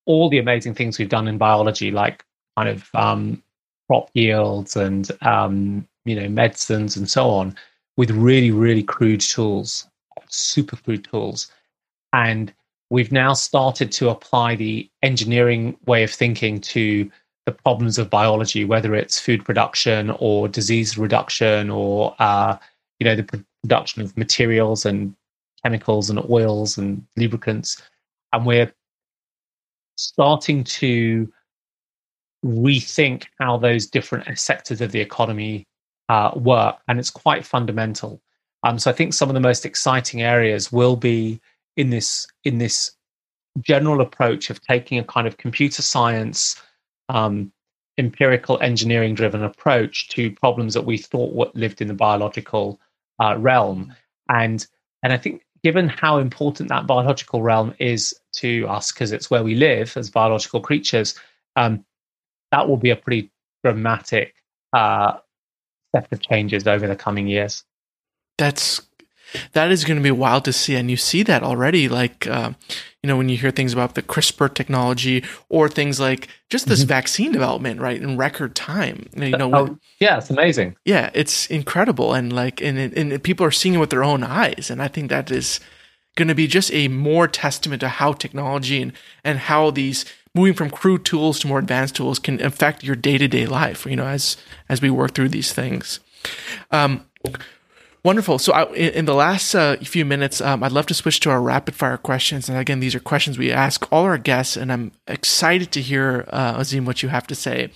Speaker 1: all the amazing things we've done in biology, like kind of um, crop yields and um, you know medicines and so on, with really, really crude tools, super crude tools. And we've now started to apply the engineering way of thinking to the problems of biology, whether it's food production or disease reduction or uh, you know the production of materials and chemicals and oils and lubricants. and we're starting to rethink how those different sectors of the economy uh, work, and it's quite fundamental. Um, so I think some of the most exciting areas will be in this in this general approach of taking a kind of computer science, um, empirical engineering driven approach to problems that we thought what lived in the biological uh, realm, and and I think given how important that biological realm is to us because it's where we live as biological creatures, um, that will be a pretty dramatic uh, set of changes over the coming years.
Speaker 2: That's that is going to be wild to see, and you see that already. Like, uh, you know, when you hear things about the CRISPR technology or things like just this mm-hmm. vaccine development, right, in record time. You know,
Speaker 1: oh, when, yeah, it's amazing.
Speaker 2: Yeah, it's incredible, and like, and and people are seeing it with their own eyes, and I think that is going to be just a more testament to how technology and and how these moving from crude tools to more advanced tools can affect your day to day life. You know, as as we work through these things. Um, wonderful. So, I, in the last uh, few minutes, um, I'd love to switch to our rapid fire questions. And again, these are questions we ask all our guests, and I'm excited to hear uh, Azeem what you have to say.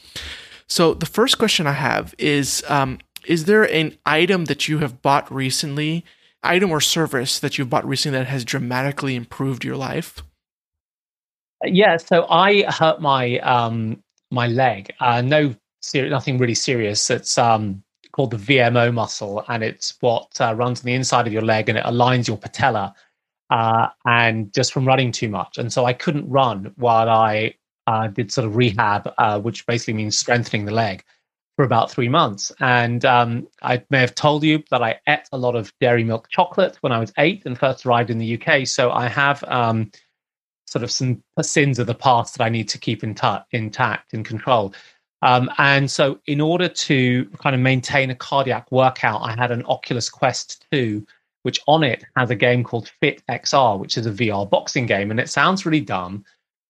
Speaker 2: So, the first question I have is: um, Is there an item that you have bought recently, item or service that you've bought recently that has dramatically improved your life?
Speaker 1: Yeah, so I hurt my um my leg. Uh, no, ser- nothing really serious. It's um called the VMO muscle, and it's what uh, runs on the inside of your leg, and it aligns your patella. Uh, and just from running too much, and so I couldn't run while I uh, did sort of rehab, uh, which basically means strengthening the leg for about three months. And um, I may have told you that I ate a lot of dairy milk chocolate when I was eight and first arrived in the UK. So I have um, sort of some sins of the past that I need to keep in t- intact and control. Um, and so, in order to kind of maintain a cardiac workout, I had an Oculus Quest 2, which on it has a game called Fit XR, which is a VR boxing game. And it sounds really dumb,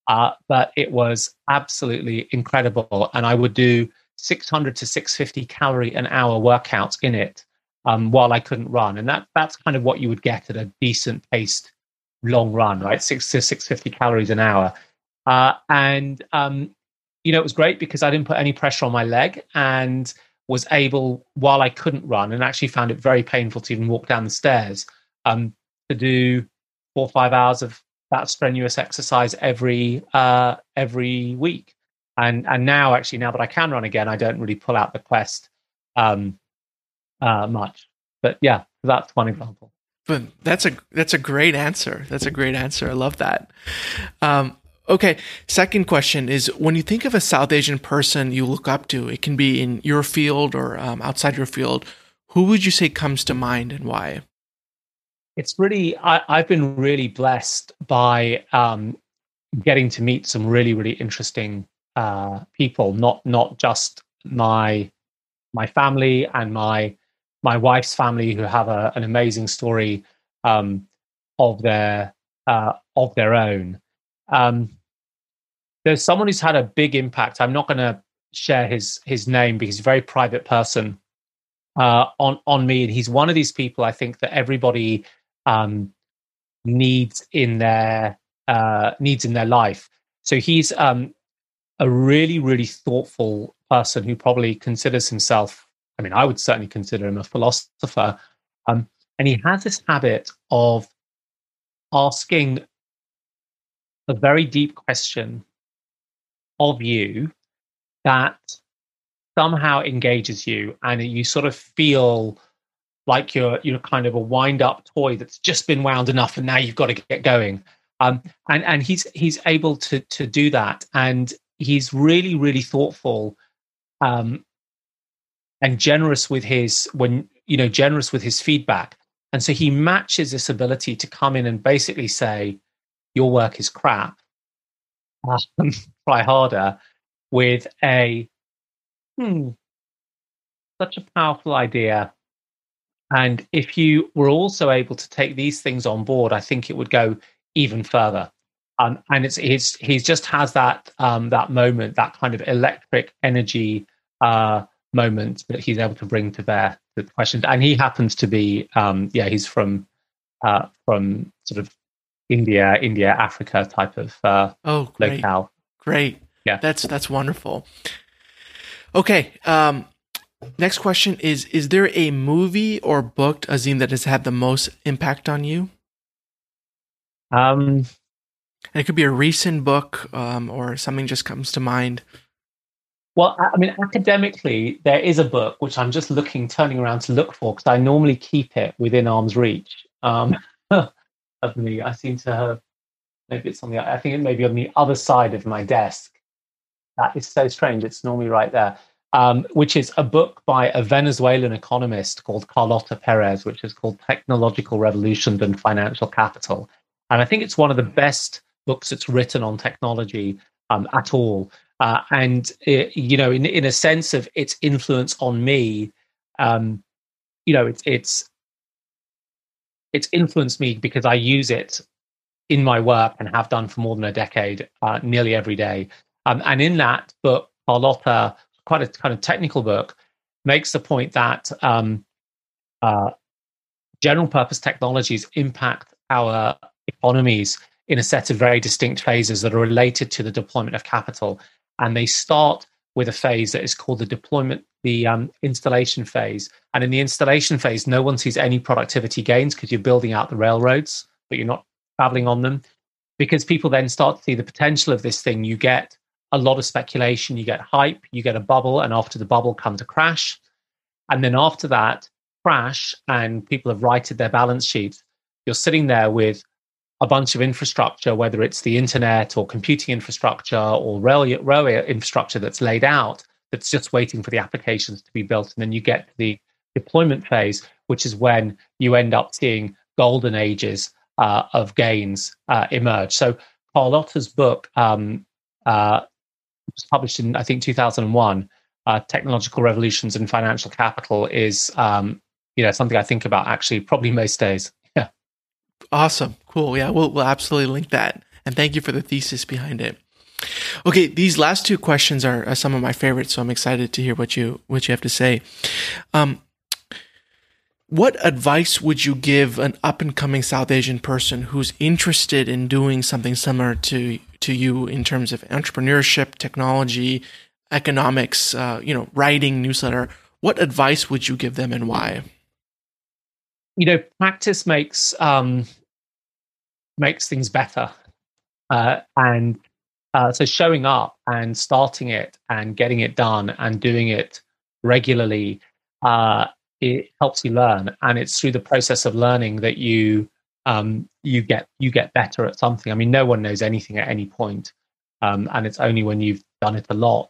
Speaker 1: uh, but it was absolutely incredible. And I would do 600 to 650 calorie an hour workouts in it um, while I couldn't run. And that that's kind of what you would get at a decent paced long run, right? Six to six fifty calories an hour, uh, and um, you know it was great because I didn't put any pressure on my leg and was able, while I couldn't run, and actually found it very painful to even walk down the stairs, um, to do four or five hours of that strenuous exercise every uh, every week. And and now actually now that I can run again, I don't really pull out the quest um, uh, much. But yeah, that's one example.
Speaker 2: But that's a that's a great answer. That's a great answer. I love that. Um, okay, second question is: When you think of a South Asian person you look up to, it can be in your field or um, outside your field. Who would you say comes to mind, and why?
Speaker 1: It's really I, have been really blessed by um, getting to meet some really really interesting uh, people. Not not just my my family and my my wife's family who have a, an amazing story um, of their uh, of their own. Um, there's someone who's had a big impact. I'm not going to share his his name because he's a very private person uh, on on me, and he's one of these people I think that everybody um, needs in their uh, needs in their life. So he's um, a really really thoughtful person who probably considers himself I mean, I would certainly consider him a philosopher. Um, and he has this habit of asking a very deep question of you that somehow engages you and you sort of feel like you're you're kind of a wind up toy that's just been wound enough and now you've got to get going um, and and he's he's able to to do that and he's really really thoughtful um, and generous with his when you know generous with his feedback. And so he matches this ability to come in and basically say your work is crap. Um, try harder with a hmm such a powerful idea. And if you were also able to take these things on board i think it would go even further. Um, and it's, it's he just has that um, that moment that kind of electric energy uh, moment that he's able to bring to bear the questions. And he happens to be, um, yeah, he's from uh, from sort of India, India, Africa type of uh,
Speaker 2: oh great.
Speaker 1: locale.
Speaker 2: Great.
Speaker 1: Yeah,
Speaker 2: that's that's wonderful. Okay. Um, next question is: Is there a movie or book, Azeem, that has had the most impact on you?
Speaker 1: Um,
Speaker 2: and it could be a recent book um, or something just comes to mind.
Speaker 1: Well, I mean, academically, there is a book which I'm just looking, turning around to look for because I normally keep it within arm's reach. Um, of me, I seem to have maybe it's on the. I think it may be on the other side of my desk. That is so strange. It's normally right there. Um, which is a book by a Venezuelan economist called Carlota Perez, which is called Technological Revolutions and Financial Capital. And I think it's one of the best books that's written on technology um, at all. Uh, and it, you know, in in a sense of its influence on me, um, you know, it's it's it's influenced me because I use it in my work and have done for more than a decade, uh, nearly every day. Um, and in that book, Carlota, quite a kind of technical book, makes the point that um, uh, general purpose technologies impact our economies in a set of very distinct phases that are related to the deployment of capital. And they start with a phase that is called the deployment, the um, installation phase. And in the installation phase, no one sees any productivity gains because you're building out the railroads, but you're not traveling on them. Because people then start to see the potential of this thing, you get a lot of speculation, you get hype, you get a bubble, and after the bubble comes a crash. And then after that crash, and people have righted their balance sheets, you're sitting there with a bunch of infrastructure, whether it's the internet or computing infrastructure or railway, railway infrastructure that's laid out, that's just waiting for the applications to be built. And then you get the deployment phase, which is when you end up seeing golden ages uh, of gains uh, emerge. So Carlota's book um, uh, was published in, I think, 2001, uh, Technological Revolutions in Financial Capital is, um, you know, something I think about actually probably most days.
Speaker 2: Awesome. Cool. Yeah, we'll, we'll absolutely link that. And thank you for the thesis behind it. Okay, these last two questions are, are some of my favorites, so I'm excited to hear what you what you have to say. Um, what advice would you give an up and coming South Asian person who's interested in doing something similar to to you in terms of entrepreneurship, technology, economics, uh, you know, writing, newsletter? What advice would you give them, and why?
Speaker 1: you know, practice makes um, makes things better, uh, and uh, so showing up and starting it and getting it done and doing it regularly, uh, it helps you learn, and it's through the process of learning that you um, you get you get better at something. I mean, no one knows anything at any point, um, and it's only when you've done it a lot.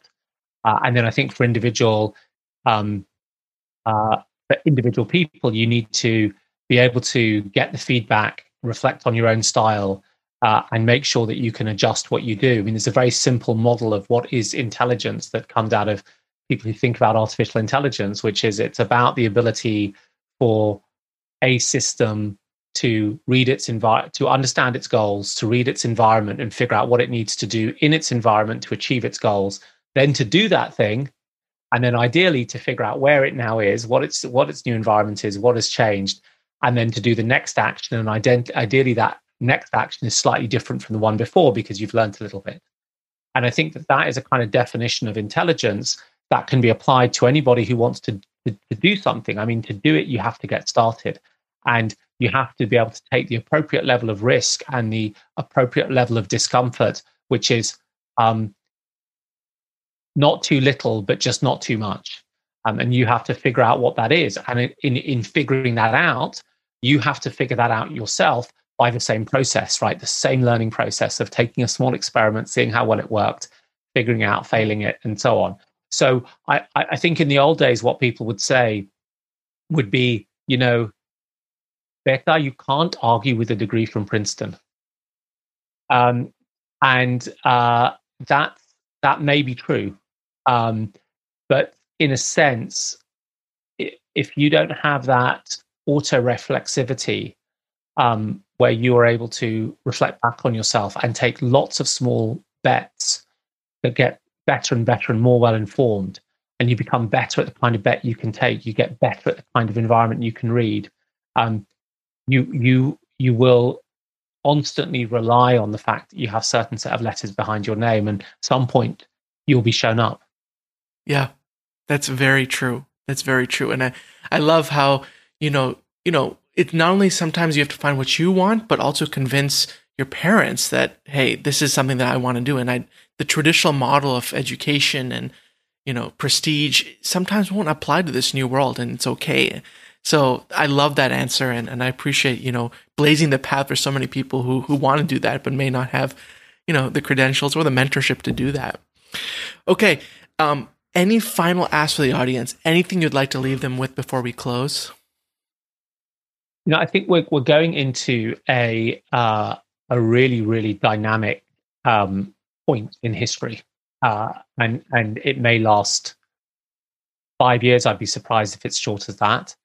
Speaker 1: Uh, and then I think for individual um, uh, for individual people, you need to be able to get the feedback, reflect on your own style, uh, and make sure that you can adjust what you do. I mean, there's a very simple model of what is intelligence that comes out of people who think about artificial intelligence, which is it's about the ability for a system to read its environment, to understand its goals, to read its environment and figure out what it needs to do in its environment to achieve its goals, then to do that thing and then ideally to figure out where it now is, what its what its new environment is, what has changed, and then to do the next action. And ident- ideally, that next action is slightly different from the one before because you've learned a little bit. And I think that that is a kind of definition of intelligence that can be applied to anybody who wants to, to, to do something. I mean, to do it, you have to get started. And you have to be able to take the appropriate level of risk and the appropriate level of discomfort, which is um, not too little, but just not too much. Um, and you have to figure out what that is. And in, in figuring that out, you have to figure that out yourself by the same process, right? The same learning process of taking a small experiment, seeing how well it worked, figuring out, failing it, and so on. So I, I think in the old days, what people would say would be, you know, Becca, you can't argue with a degree from Princeton. Um, and uh, that that may be true, um, but in a sense, if you don't have that auto reflexivity, um, where you are able to reflect back on yourself and take lots of small bets that get better and better and more well informed, and you become better at the kind of bet you can take. You get better at the kind of environment you can read. Um, you you you will constantly rely on the fact that you have certain set of letters behind your name and some point you'll be shown up
Speaker 2: yeah that's very true that's very true and i i love how you know you know it not only sometimes you have to find what you want but also convince your parents that hey this is something that i want to do and i the traditional model of education and you know prestige sometimes won't apply to this new world and it's okay so I love that answer and, and I appreciate, you know, blazing the path for so many people who who want to do that but may not have, you know, the credentials or the mentorship to do that. Okay. Um, any final ask for the audience? Anything you'd like to leave them with before we close?
Speaker 1: You know, I think we're we're going into a uh, a really really dynamic um, point in history, uh, and and it may last five years. I'd be surprised if it's short as that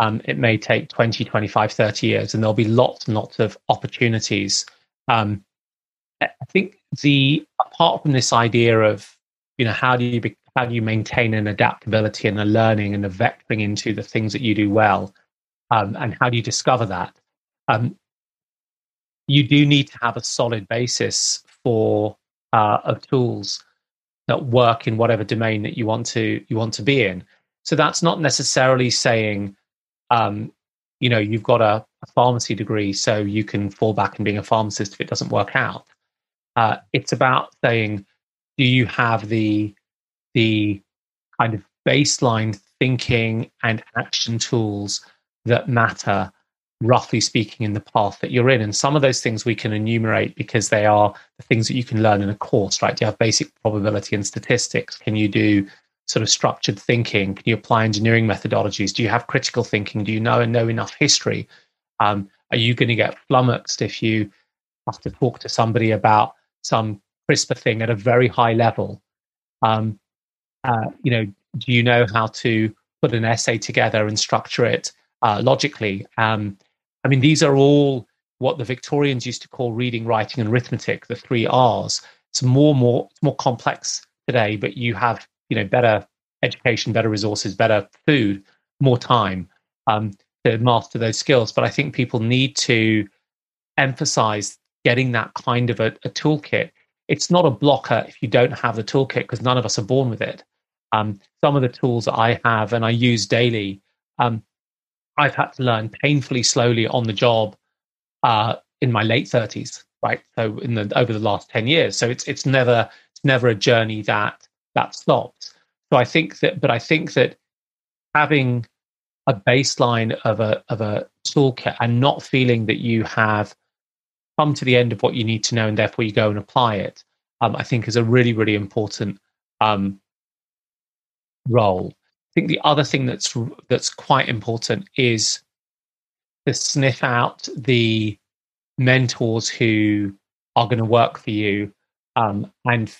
Speaker 1: um, it may take 20, 25, 30 years, and there'll be lots and lots of opportunities. Um, I think the apart from this idea of you know how do you be, how do you maintain an adaptability and a learning and a vectoring into the things that you do well, um, and how do you discover that? Um, you do need to have a solid basis for uh, of tools that work in whatever domain that you want to you want to be in. So that's not necessarily saying um, you know, you've got a, a, pharmacy degree, so you can fall back and being a pharmacist if it doesn't work out. Uh, it's about saying, do you have the the kind of baseline thinking and action tools that matter, roughly speaking, in the path that you're in? And some of those things we can enumerate because they are the things that you can learn in a course, right? Do you have basic probability and statistics? Can you do sort of structured thinking? Can you apply engineering methodologies? Do you have critical thinking? Do you know and know enough history? Um, are you going to get flummoxed if you have to talk to somebody about some CRISPR thing at a very high level? Um, uh, you know, do you know how to put an essay together and structure it uh, logically? Um, I mean, these are all what the Victorians used to call reading, writing, and arithmetic, the three R's. It's more, more, it's more complex today, but you have you know better education, better resources, better food, more time um, to master those skills. But I think people need to emphasize getting that kind of a, a toolkit. It's not a blocker if you don't have the toolkit because none of us are born with it. Um, some of the tools that I have and I use daily, um, I've had to learn painfully slowly on the job uh, in my late thirties, right? So in the over the last ten years. So it's it's never it's never a journey that that stops. So I think that, but I think that having a baseline of a of a toolkit and not feeling that you have come to the end of what you need to know and therefore you go and apply it, um, I think is a really really important um, role. I think the other thing that's that's quite important is to sniff out the mentors who are going to work for you um, and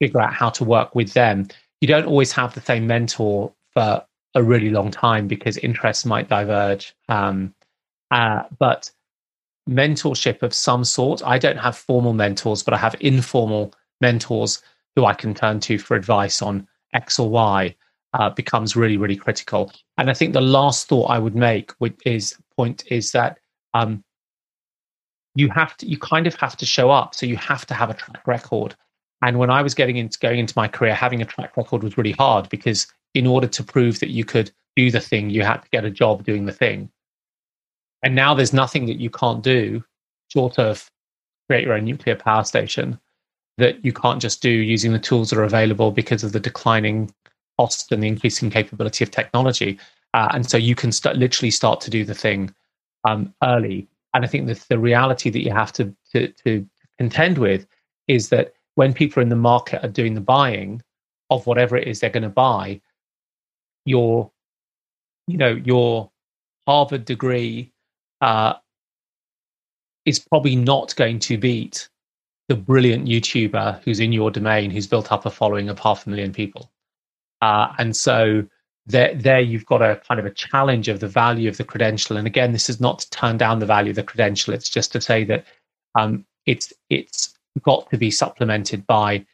Speaker 1: figure out how to work with them. You don't always have the same mentor for a really long time because interests might diverge. Um, uh, but mentorship of some sort, I don't have formal mentors, but I have informal mentors who I can turn to for advice on X or Y. Uh, becomes really, really critical. And I think the last thought I would make is point is that um, you have to, you kind of have to show up. So you have to have a track record. And when I was getting into going into my career, having a track record was really hard because in order to prove that you could do the thing, you had to get a job doing the thing. And now there's nothing that you can't do short of create your own nuclear power station that you can't just do using the tools that are available because of the declining cost and the increasing capability of technology. Uh, and so you can literally start to do the thing um, early. And I think that the reality that you have to, to, to contend with is that when people in the market are doing the buying of whatever it is they're going to buy, your, you know, your Harvard degree uh, is probably not going to beat the brilliant YouTuber who's in your domain who's built up a following of half a million people. Uh, and so there, there you've got a kind of a challenge of the value of the credential. And again, this is not to turn down the value of the credential. It's just to say that um, it's it's got to be supplemented by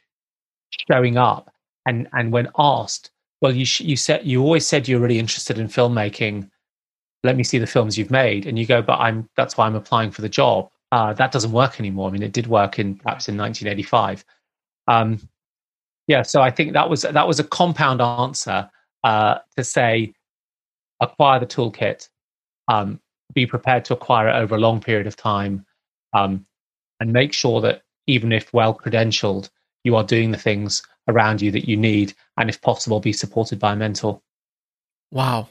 Speaker 1: showing up and and when asked well you sh- you said you always said you're really interested in filmmaking let me see the films you've made and you go but i'm that's why i'm applying for the job uh, that doesn't work anymore. I mean, it did work in perhaps in 1985. Um, yeah, so I think that was that was a compound answer uh, to say acquire the toolkit, um, be prepared to acquire it over a long period of time, um, and make sure that even if well credentialed, you are doing the things around you that you need, and if possible, be supported by a mentor.
Speaker 2: Wow.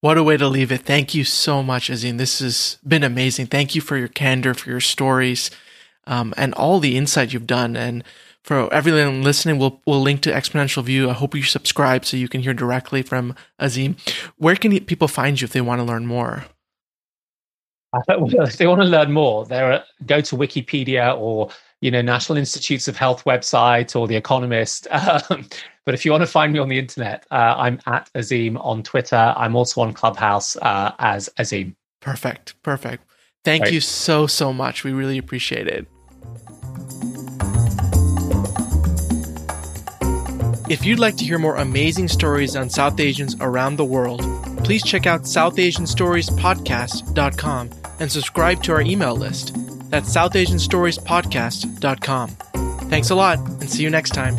Speaker 2: What a way to leave it. Thank you so much, Azeem. This has been amazing. Thank you for your candor, for your stories, um, and all the insight you've done. And for everyone listening, we'll, we'll link to Exponential View. I hope you subscribe so you can hear directly from Azeem. Where can people find you if they want to learn more?
Speaker 1: if they want to learn more, there are, go to Wikipedia or you know National Institutes of Health website or The Economist. Um, but if you want to find me on the internet, uh, I'm at Azeem on Twitter. I'm also on Clubhouse uh, as Azeem.
Speaker 2: Perfect, perfect. Thank Great. you so so much. We really appreciate it. If you'd like to hear more amazing stories on South Asians around the world, please check out SouthAsianStoriesPodcast.com and subscribe to our email list. That's SouthAsianStoriesPodcast.com. Thanks a lot, and see you next time.